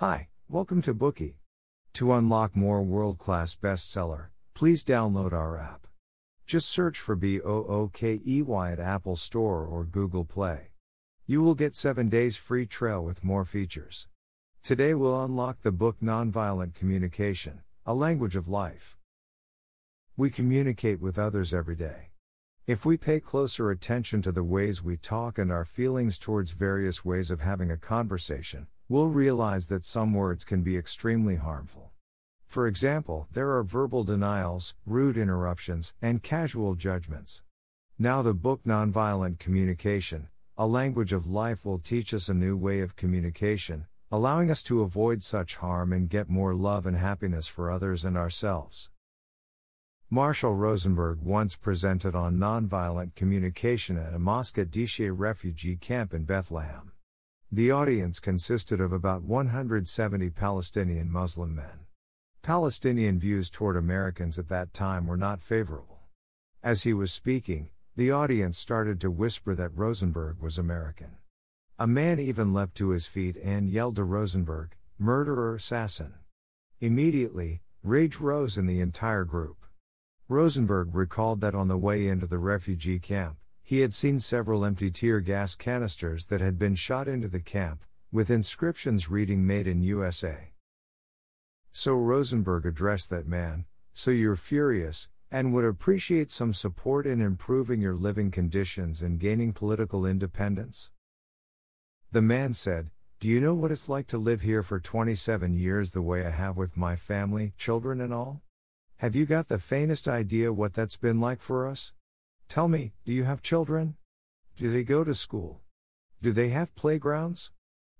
Hi, welcome to Bookey. To unlock more world class bestseller, please download our app. Just search for B O O K E Y at Apple Store or Google Play. You will get 7 days free trial with more features. Today we'll unlock the book Nonviolent Communication, A Language of Life. We communicate with others every day. If we pay closer attention to the ways we talk and our feelings towards various ways of having a conversation, we'll realize that some words can be extremely harmful. For example, there are verbal denials, rude interruptions, and casual judgments. Now, the book Nonviolent Communication, A Language of Life will teach us a new way of communication, allowing us to avoid such harm and get more love and happiness for others and ourselves. Marshall Rosenberg once presented on nonviolent communication at a mosque at Dheisheh refugee camp in Bethlehem. The audience consisted of about 170 Palestinian Muslim men. Palestinian views toward Americans at that time were not favorable. As he was speaking, the audience started to whisper that Rosenberg was American. A man even leapt to his feet and yelled to Rosenberg, Murderer, assassin. Immediately, rage rose in the entire group. Rosenberg recalled that on the way into the refugee camp, he had seen several empty tear gas canisters that had been shot into the camp, with inscriptions reading Made in USA. So Rosenberg addressed that man, So you're furious, and would appreciate some support in improving your living conditions and gaining political independence? The man said, Do you know what it's like to live here for 27 years the way I have with my family, children, and all? Have you got the faintest idea what that's been like for us? Tell me, do you have children? Do they go to school? Do they have playgrounds?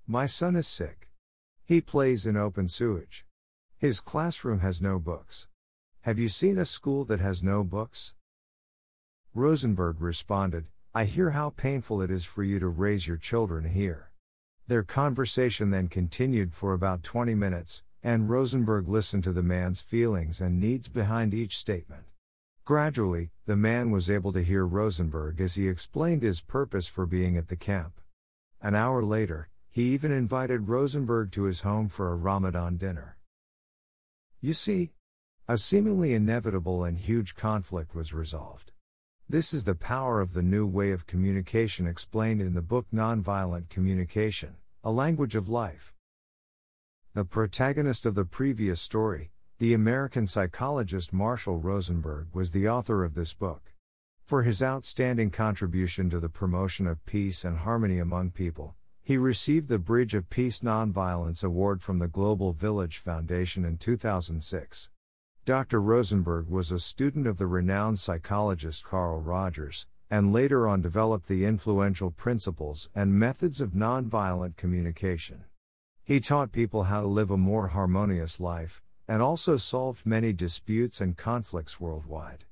My son is sick. He plays in open sewage. His classroom has no books. Have you seen a school that has no books? Rosenberg responded, I hear how painful it is for you to raise your children here. Their conversation then continued for about 20 minutes, and Rosenberg listened to the man's feelings and needs behind each statement. Gradually, the man was able to hear Rosenberg as he explained his purpose for being at the camp. An hour later, he even invited Rosenberg to his home for a Ramadan dinner. You see, a seemingly inevitable and huge conflict was resolved. This is the power of the new way of communication explained in the book Nonviolent Communication, A Language of Life. The protagonist of the previous story, the American psychologist Marshall Rosenberg, was the author of this book. For his outstanding contribution to the promotion of peace and harmony among people, he received the Bridge of Peace Nonviolence Award from the Global Village Foundation in 2006. Dr. Rosenberg was a student of the renowned psychologist Carl Rogers, and later on developed the influential principles and methods of nonviolent communication. He taught people how to live a more harmonious life, and also solved many disputes and conflicts worldwide.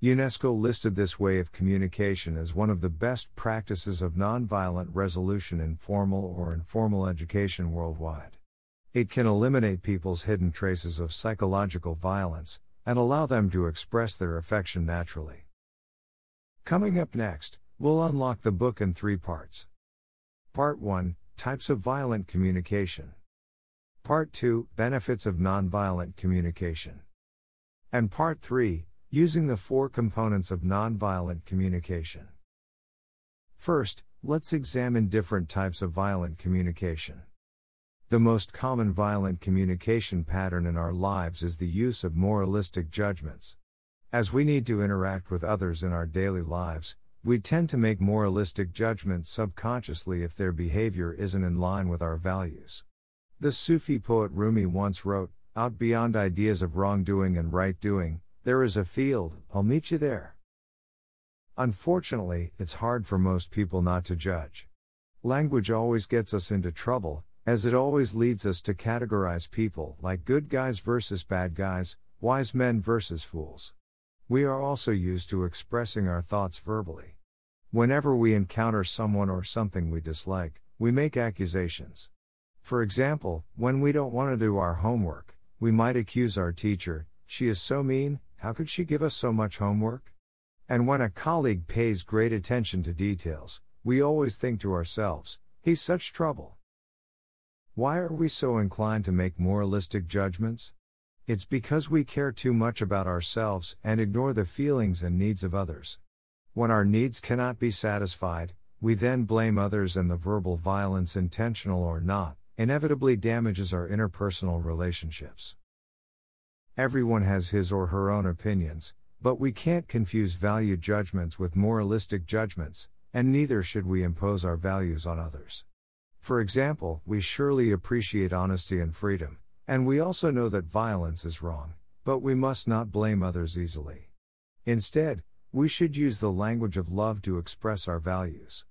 UNESCO listed this way of communication as one of the best practices of nonviolent resolution in formal or informal education worldwide. It can eliminate people's hidden traces of psychological violence and allow them to express their affection naturally. Coming up next, we'll unlock the book in three parts. Part 1 Types of Violent Communication. Part 2 Benefits of Nonviolent Communication. And Part 3 Using the Four Components of Nonviolent Communication. First, let's examine different types of violent communication. The most common violent communication pattern in our lives is the use of moralistic judgments. As we need to interact with others in our daily lives, we tend to make moralistic judgments subconsciously if their behavior isn't in line with our values. The Sufi poet Rumi once wrote, Out beyond ideas of wrongdoing and right doing, there is a field, I'll meet you there. Unfortunately, it's hard for most people not to judge. Language always gets us into trouble, as it always leads us to categorize people like good guys versus bad guys, wise men versus fools. We are also used to expressing our thoughts verbally. Whenever we encounter someone or something we dislike, we make accusations. For example, when we don't want to do our homework, we might accuse our teacher, she is so mean, how could she give us so much homework? And when a colleague pays great attention to details, we always think to ourselves, he's such trouble. Why are we so inclined to make moralistic judgments? It's because we care too much about ourselves and ignore the feelings and needs of others. When our needs cannot be satisfied, we then blame others, and the verbal violence, intentional or not, inevitably damages our interpersonal relationships. Everyone has his or her own opinions, but we can't confuse value judgments with moralistic judgments, and neither should we impose our values on others. For example, we surely appreciate honesty and freedom, and we also know that violence is wrong, but we must not blame others easily. Instead, we should use the language of love to express our values.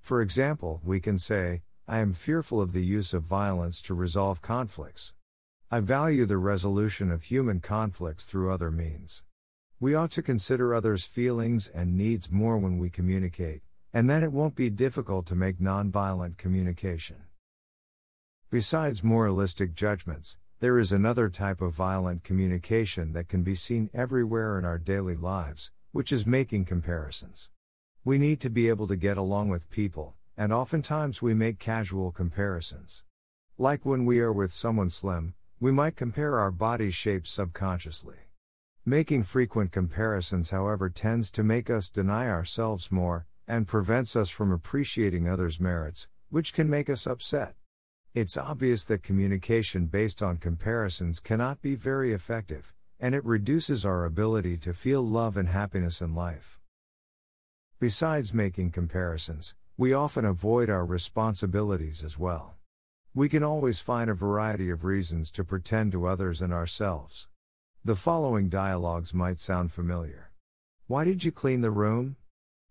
For example, we can say, I am fearful of the use of violence to resolve conflicts. I value the resolution of human conflicts through other means. We ought to consider others' feelings and needs more when we communicate, and then it won't be difficult to make nonviolent communication. Besides moralistic judgments, there is another type of violent communication that can be seen everywhere in our daily lives, which is making comparisons. We need to be able to get along with people, and oftentimes we make casual comparisons. Like when we are with someone slim, we might compare our body shapes subconsciously. Making frequent comparisons, however, tends to make us deny ourselves more, and prevents us from appreciating others' merits, which can make us upset. It's obvious that communication based on comparisons cannot be very effective, and it reduces our ability to feel love and happiness in life. Besides making comparisons, we often avoid our responsibilities as well. We can always find a variety of reasons to pretend to others and ourselves. The following dialogues might sound familiar. Why did you clean the room?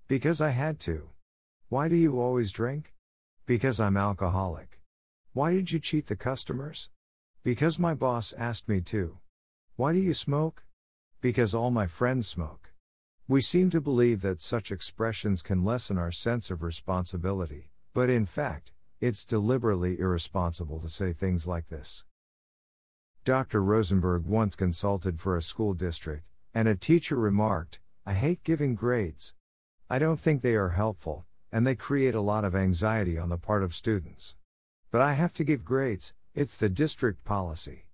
Because I had to. Why do you always drink? Because I'm alcoholic. Why did you cheat the customers? Because my boss asked me to. Why do you smoke? Because all my friends smoke. We seem to believe that such expressions can lessen our sense of responsibility, but in fact, it's deliberately irresponsible to say things like this. Dr. Rosenberg once consulted for a school district, and a teacher remarked, I hate giving grades. I don't think they are helpful, and they create a lot of anxiety on the part of students. But I have to give grades, it's the district policy.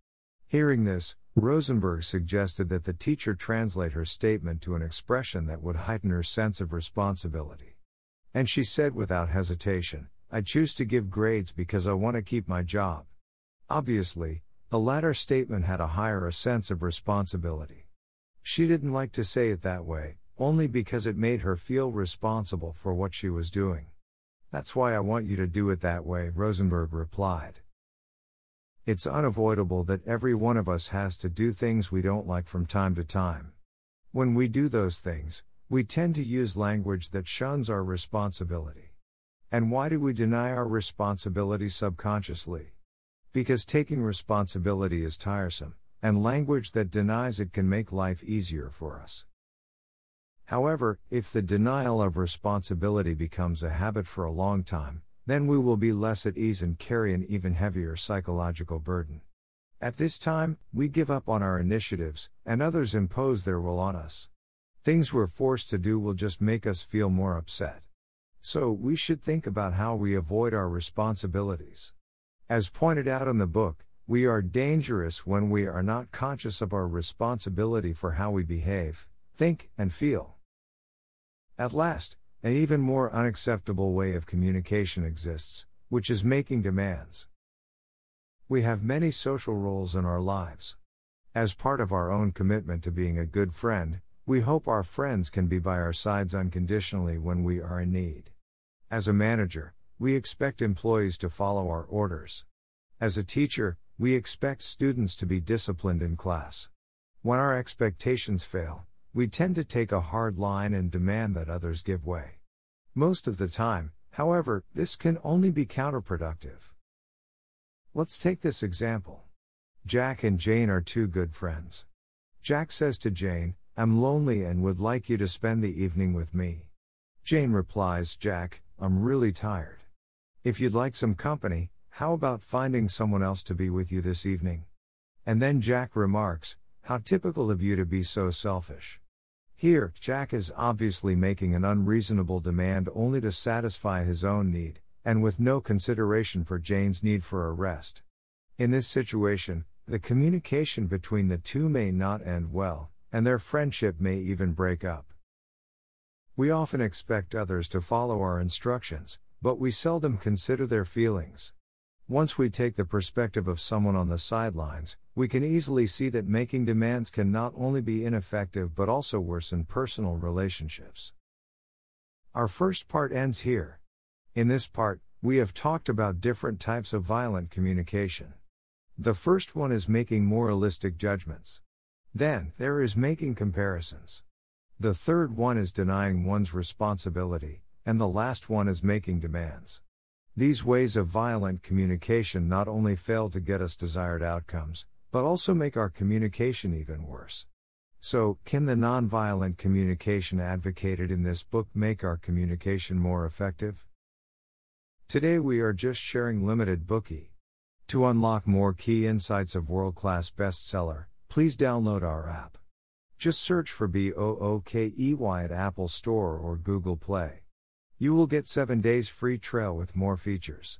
Hearing this, Rosenberg suggested that the teacher translate her statement to an expression that would heighten her sense of responsibility. And she said without hesitation, I choose to give grades because I want to keep my job. Obviously, the latter statement had a higher sense of responsibility. She didn't like to say it that way, only because it made her feel responsible for what she was doing. That's why I want you to do it that way, Rosenberg replied. It's unavoidable that every one of us has to do things we don't like from time to time. When we do those things, we tend to use language that shuns our responsibility. And why do we deny our responsibility subconsciously? Because taking responsibility is tiresome, and language that denies it can make life easier for us. However, if the denial of responsibility becomes a habit for a long time, then we will be less at ease and carry an even heavier psychological burden. At this time, we give up on our initiatives, and others impose their will on us. Things we're forced to do will just make us feel more upset. So, we should think about how we avoid our responsibilities. As pointed out in the book, we are dangerous when we are not conscious of our responsibility for how we behave, think, and feel. At last, an even more unacceptable way of communication exists, which is making demands. We have many social roles in our lives. As part of our own commitment to being a good friend, we hope our friends can be by our sides unconditionally when we are in need. As a manager, we expect employees to follow our orders. As a teacher, we expect students to be disciplined in class. When our expectations fail, we tend to take a hard line and demand that others give way. Most of the time, however, this can only be counterproductive. Let's take this example. Jack and Jane are two good friends. Jack says to Jane, I'm lonely and would like you to spend the evening with me. Jane replies, Jack, I'm really tired. If you'd like some company, how about finding someone else to be with you this evening? And then Jack remarks, how typical of you to be so selfish. Here, Jack is obviously making an unreasonable demand only to satisfy his own need, and with no consideration for Jane's need for a rest. In this situation, the communication between the two may not end well, and their friendship may even break up. We often expect others to follow our instructions, but we seldom consider their feelings. Once we take the perspective of someone on the sidelines, we can easily see that making demands can not only be ineffective but also worsen personal relationships. Our first part ends here. In this part, we have talked about different types of violent communication. The first one is making moralistic judgments. Then, there is making comparisons. The third one is denying one's responsibility, and the last one is making demands. These ways of violent communication not only fail to get us desired outcomes, but also make our communication even worse. So, can the nonviolent communication advocated in this book make our communication more effective? Today we are just sharing limited Bookey. To unlock more key insights of world class bestseller, please download our app. Just search for B O O K E Y at Apple Store or Google Play. You will get 7 days free trial with more features.